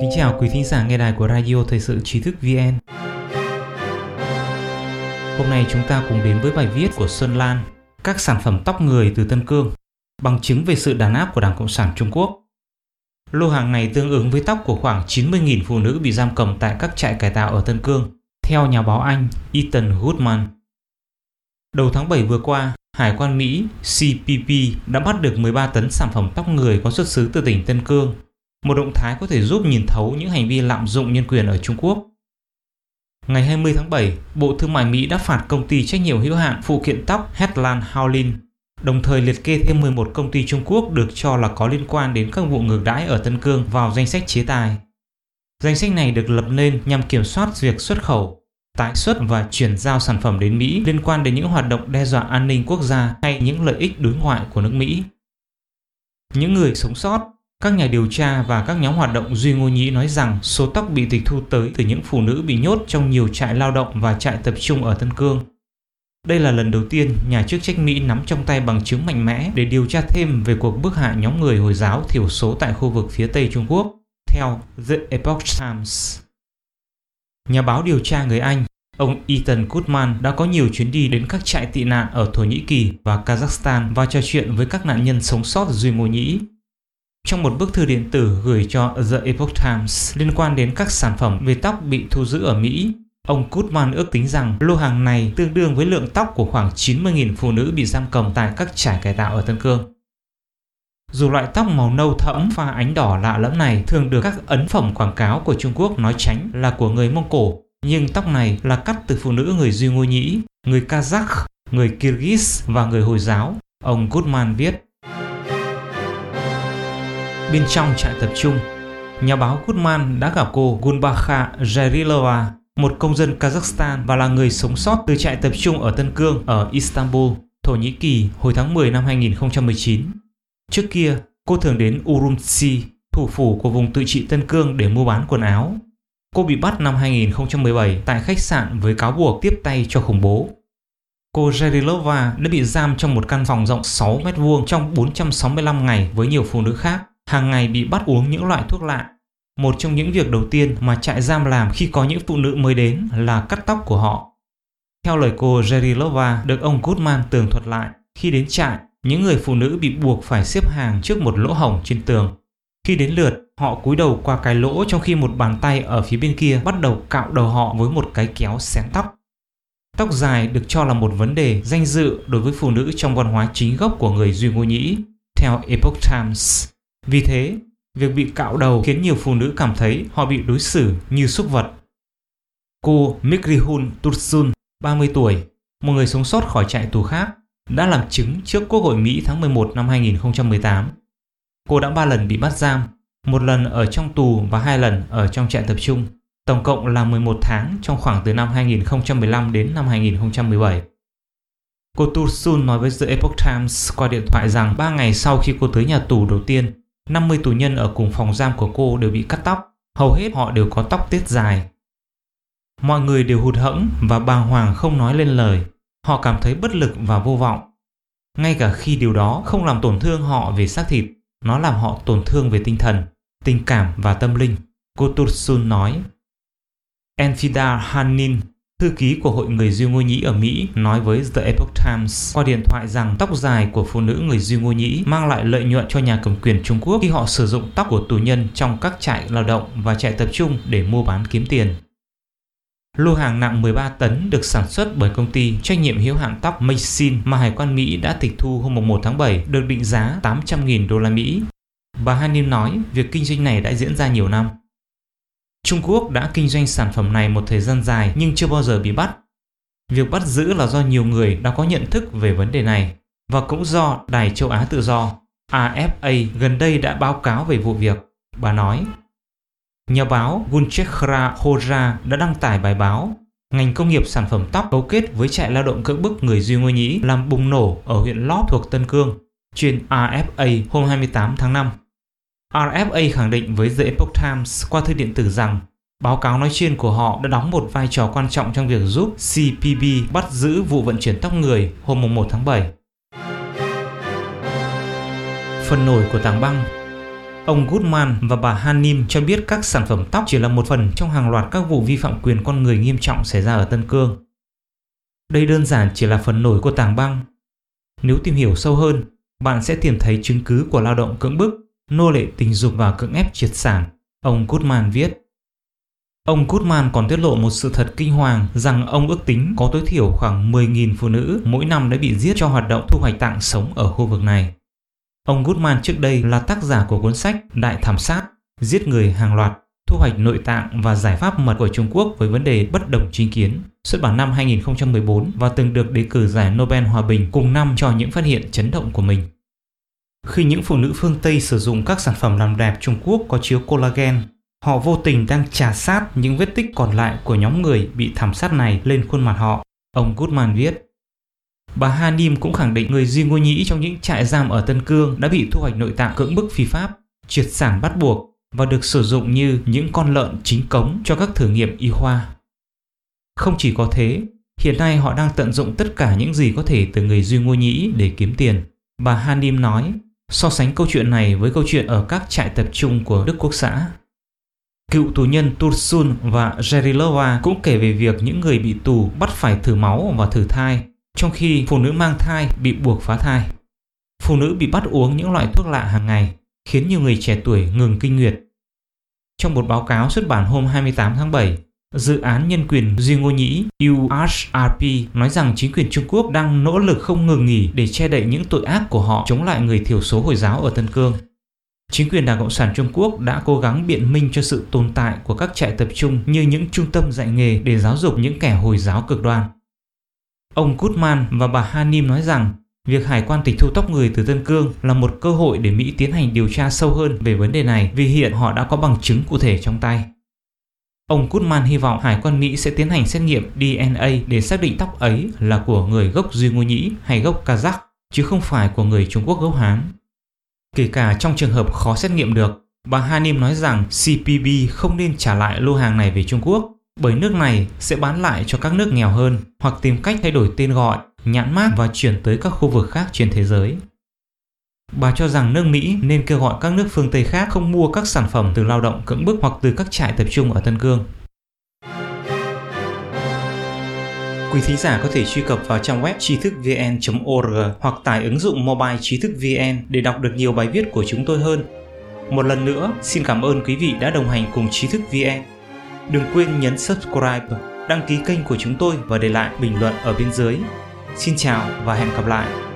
Kính chào quý thính giả nghe đài của Radio Thời sự Trí thức VN. Hôm nay chúng ta cùng đến với bài viết của Xuân Lan Các sản phẩm tóc người từ Tân Cương Bằng chứng về sự đàn áp của Đảng Cộng sản Trung Quốc Lô hàng này tương ứng với tóc của khoảng 90.000 phụ nữ bị giam cầm tại các trại cải tạo ở Tân Cương, theo nhà báo Anh Ethan Goodman. Đầu tháng 7 vừa qua, Hải quan Mỹ CPP đã bắt được 13 tấn sản phẩm tóc người có xuất xứ từ tỉnh Tân Cương, một động thái có thể giúp nhìn thấu những hành vi lạm dụng nhân quyền ở Trung Quốc. Ngày 20 tháng 7, Bộ Thương mại Mỹ đã phạt công ty trách nhiệm hữu hạn phụ kiện tóc Headland Howlin, đồng thời liệt kê thêm 11 công ty Trung Quốc được cho là có liên quan đến các vụ ngược đãi ở Tân Cương vào danh sách chế tài. Danh sách này được lập lên nhằm kiểm soát việc xuất khẩu, tái xuất và chuyển giao sản phẩm đến Mỹ liên quan đến những hoạt động đe dọa an ninh quốc gia hay những lợi ích đối ngoại của nước Mỹ. Những người sống sót, các nhà điều tra và các nhóm hoạt động Duy Ngô Nhĩ nói rằng số tóc bị tịch thu tới từ những phụ nữ bị nhốt trong nhiều trại lao động và trại tập trung ở Tân Cương. Đây là lần đầu tiên nhà chức trách Mỹ nắm trong tay bằng chứng mạnh mẽ để điều tra thêm về cuộc bức hại nhóm người Hồi giáo thiểu số tại khu vực phía Tây Trung Quốc, theo The Epoch Times. Nhà báo điều tra người Anh, ông Ethan Goodman đã có nhiều chuyến đi đến các trại tị nạn ở Thổ Nhĩ Kỳ và Kazakhstan và trò chuyện với các nạn nhân sống sót Duy Ngô Nhĩ. Trong một bức thư điện tử gửi cho The Epoch Times liên quan đến các sản phẩm về tóc bị thu giữ ở Mỹ, ông Goodman ước tính rằng lô hàng này tương đương với lượng tóc của khoảng 90.000 phụ nữ bị giam cầm tại các trại cải tạo ở Tân Cương. Dù loại tóc màu nâu thẫm pha ánh đỏ lạ lẫm này thường được các ấn phẩm quảng cáo của Trung Quốc nói tránh là của người Mông Cổ, nhưng tóc này là cắt từ phụ nữ người Duy Ngô Nhĩ, người Kazakh, người Kyrgyz và người Hồi giáo, ông Goodman viết. Bên trong trại tập trung, nhà báo Goodman đã gặp cô Gunbakha Jarilova, một công dân Kazakhstan và là người sống sót từ trại tập trung ở Tân Cương ở Istanbul, Thổ Nhĩ Kỳ hồi tháng 10 năm 2019. Trước kia, cô thường đến Urumqi, thủ phủ của vùng tự trị Tân Cương để mua bán quần áo. Cô bị bắt năm 2017 tại khách sạn với cáo buộc tiếp tay cho khủng bố. Cô Jerilova đã bị giam trong một căn phòng rộng 6 mét vuông trong 465 ngày với nhiều phụ nữ khác, hàng ngày bị bắt uống những loại thuốc lạ. Một trong những việc đầu tiên mà trại giam làm khi có những phụ nữ mới đến là cắt tóc của họ. Theo lời cô Jerilova được ông Goodman tường thuật lại, khi đến trại, những người phụ nữ bị buộc phải xếp hàng trước một lỗ hổng trên tường. Khi đến lượt, họ cúi đầu qua cái lỗ trong khi một bàn tay ở phía bên kia bắt đầu cạo đầu họ với một cái kéo xén tóc. Tóc dài được cho là một vấn đề danh dự đối với phụ nữ trong văn hóa chính gốc của người Duy Ngô Nhĩ, theo Epoch Times. Vì thế, việc bị cạo đầu khiến nhiều phụ nữ cảm thấy họ bị đối xử như súc vật. Cô Mikrihun Tursun, 30 tuổi, một người sống sót khỏi trại tù khác, đã làm chứng trước Quốc hội Mỹ tháng 11 năm 2018. Cô đã 3 lần bị bắt giam, một lần ở trong tù và hai lần ở trong trại tập trung, tổng cộng là 11 tháng trong khoảng từ năm 2015 đến năm 2017. Cô Tursun nói với The Epoch Times qua điện thoại rằng 3 ngày sau khi cô tới nhà tù đầu tiên, 50 tù nhân ở cùng phòng giam của cô đều bị cắt tóc, hầu hết họ đều có tóc tết dài. Mọi người đều hụt hẫng và bàng hoàng không nói lên lời họ cảm thấy bất lực và vô vọng. Ngay cả khi điều đó không làm tổn thương họ về xác thịt, nó làm họ tổn thương về tinh thần, tình cảm và tâm linh, cô Tursun nói. Enfida Hanin, thư ký của Hội Người Duy Ngô Nhĩ ở Mỹ, nói với The Epoch Times qua điện thoại rằng tóc dài của phụ nữ người Duy Ngô Nhĩ mang lại lợi nhuận cho nhà cầm quyền Trung Quốc khi họ sử dụng tóc của tù nhân trong các trại lao động và trại tập trung để mua bán kiếm tiền. Lô hàng nặng 13 tấn được sản xuất bởi công ty trách nhiệm hiếu hạn tóc Maxin mà Hải quan Mỹ đã tịch thu hôm 1 tháng 7 được định giá 800.000 đô la Mỹ. Bà Hanim nói việc kinh doanh này đã diễn ra nhiều năm. Trung Quốc đã kinh doanh sản phẩm này một thời gian dài nhưng chưa bao giờ bị bắt. Việc bắt giữ là do nhiều người đã có nhận thức về vấn đề này và cũng do Đài Châu Á Tự Do AFA gần đây đã báo cáo về vụ việc. Bà nói, Nhà báo Gunchekhra Hoja đã đăng tải bài báo Ngành công nghiệp sản phẩm tóc cấu kết với trại lao động cưỡng bức người Duy Ngô Nhĩ làm bùng nổ ở huyện Lóp thuộc Tân Cương, trên RFA hôm 28 tháng 5. RFA khẳng định với The Epoch Times qua thư điện tử rằng báo cáo nói trên của họ đã đóng một vai trò quan trọng trong việc giúp CPB bắt giữ vụ vận chuyển tóc người hôm 1 tháng 7. Phần nổi của tảng băng Ông Goodman và bà Hanim cho biết các sản phẩm tóc chỉ là một phần trong hàng loạt các vụ vi phạm quyền con người nghiêm trọng xảy ra ở Tân Cương. Đây đơn giản chỉ là phần nổi của tảng băng. Nếu tìm hiểu sâu hơn, bạn sẽ tìm thấy chứng cứ của lao động cưỡng bức, nô lệ tình dục và cưỡng ép triệt sản, ông Goodman viết. Ông Goodman còn tiết lộ một sự thật kinh hoàng rằng ông ước tính có tối thiểu khoảng 10.000 phụ nữ mỗi năm đã bị giết cho hoạt động thu hoạch tạng sống ở khu vực này. Ông Goodman trước đây là tác giả của cuốn sách Đại thảm sát, giết người hàng loạt, thu hoạch nội tạng và giải pháp mật của Trung Quốc với vấn đề bất đồng chính kiến, xuất bản năm 2014 và từng được đề cử giải Nobel Hòa bình cùng năm cho những phát hiện chấn động của mình. Khi những phụ nữ phương Tây sử dụng các sản phẩm làm đẹp Trung Quốc có chứa collagen, họ vô tình đang trà sát những vết tích còn lại của nhóm người bị thảm sát này lên khuôn mặt họ, ông Goodman viết. Bà Hanim cũng khẳng định người Duy Ngô Nhĩ trong những trại giam ở Tân Cương đã bị thu hoạch nội tạng cưỡng bức phi pháp, triệt sản bắt buộc và được sử dụng như những con lợn chính cống cho các thử nghiệm y khoa. Không chỉ có thế, hiện nay họ đang tận dụng tất cả những gì có thể từ người Duy Ngô Nhĩ để kiếm tiền. Bà Hanim nói, so sánh câu chuyện này với câu chuyện ở các trại tập trung của Đức Quốc xã. Cựu tù nhân Tursun và Jerilova cũng kể về việc những người bị tù bắt phải thử máu và thử thai trong khi phụ nữ mang thai bị buộc phá thai. Phụ nữ bị bắt uống những loại thuốc lạ hàng ngày, khiến nhiều người trẻ tuổi ngừng kinh nguyệt. Trong một báo cáo xuất bản hôm 28 tháng 7, Dự án nhân quyền Duy Ngô Nhĩ UHRP nói rằng chính quyền Trung Quốc đang nỗ lực không ngừng nghỉ để che đậy những tội ác của họ chống lại người thiểu số Hồi giáo ở Tân Cương. Chính quyền Đảng Cộng sản Trung Quốc đã cố gắng biện minh cho sự tồn tại của các trại tập trung như những trung tâm dạy nghề để giáo dục những kẻ Hồi giáo cực đoan. Ông Goodman và bà Hanim nói rằng việc hải quan tịch thu tóc người từ Tân Cương là một cơ hội để Mỹ tiến hành điều tra sâu hơn về vấn đề này vì hiện họ đã có bằng chứng cụ thể trong tay. Ông Goodman hy vọng Hải quan Mỹ sẽ tiến hành xét nghiệm DNA để xác định tóc ấy là của người gốc Duy Ngô Nhĩ hay gốc Kazakh, chứ không phải của người Trung Quốc gốc Hán. Kể cả trong trường hợp khó xét nghiệm được, bà Hanim nói rằng CPB không nên trả lại lô hàng này về Trung Quốc bởi nước này sẽ bán lại cho các nước nghèo hơn hoặc tìm cách thay đổi tên gọi, nhãn mác và chuyển tới các khu vực khác trên thế giới. Bà cho rằng nước Mỹ nên kêu gọi các nước phương Tây khác không mua các sản phẩm từ lao động cưỡng bức hoặc từ các trại tập trung ở Tân Cương. Quý thính giả có thể truy cập vào trang web trí thức vn.org hoặc tải ứng dụng mobile trí thức vn để đọc được nhiều bài viết của chúng tôi hơn. Một lần nữa, xin cảm ơn quý vị đã đồng hành cùng trí thức vn. Đừng quên nhấn subscribe, đăng ký kênh của chúng tôi và để lại bình luận ở bên dưới. Xin chào và hẹn gặp lại!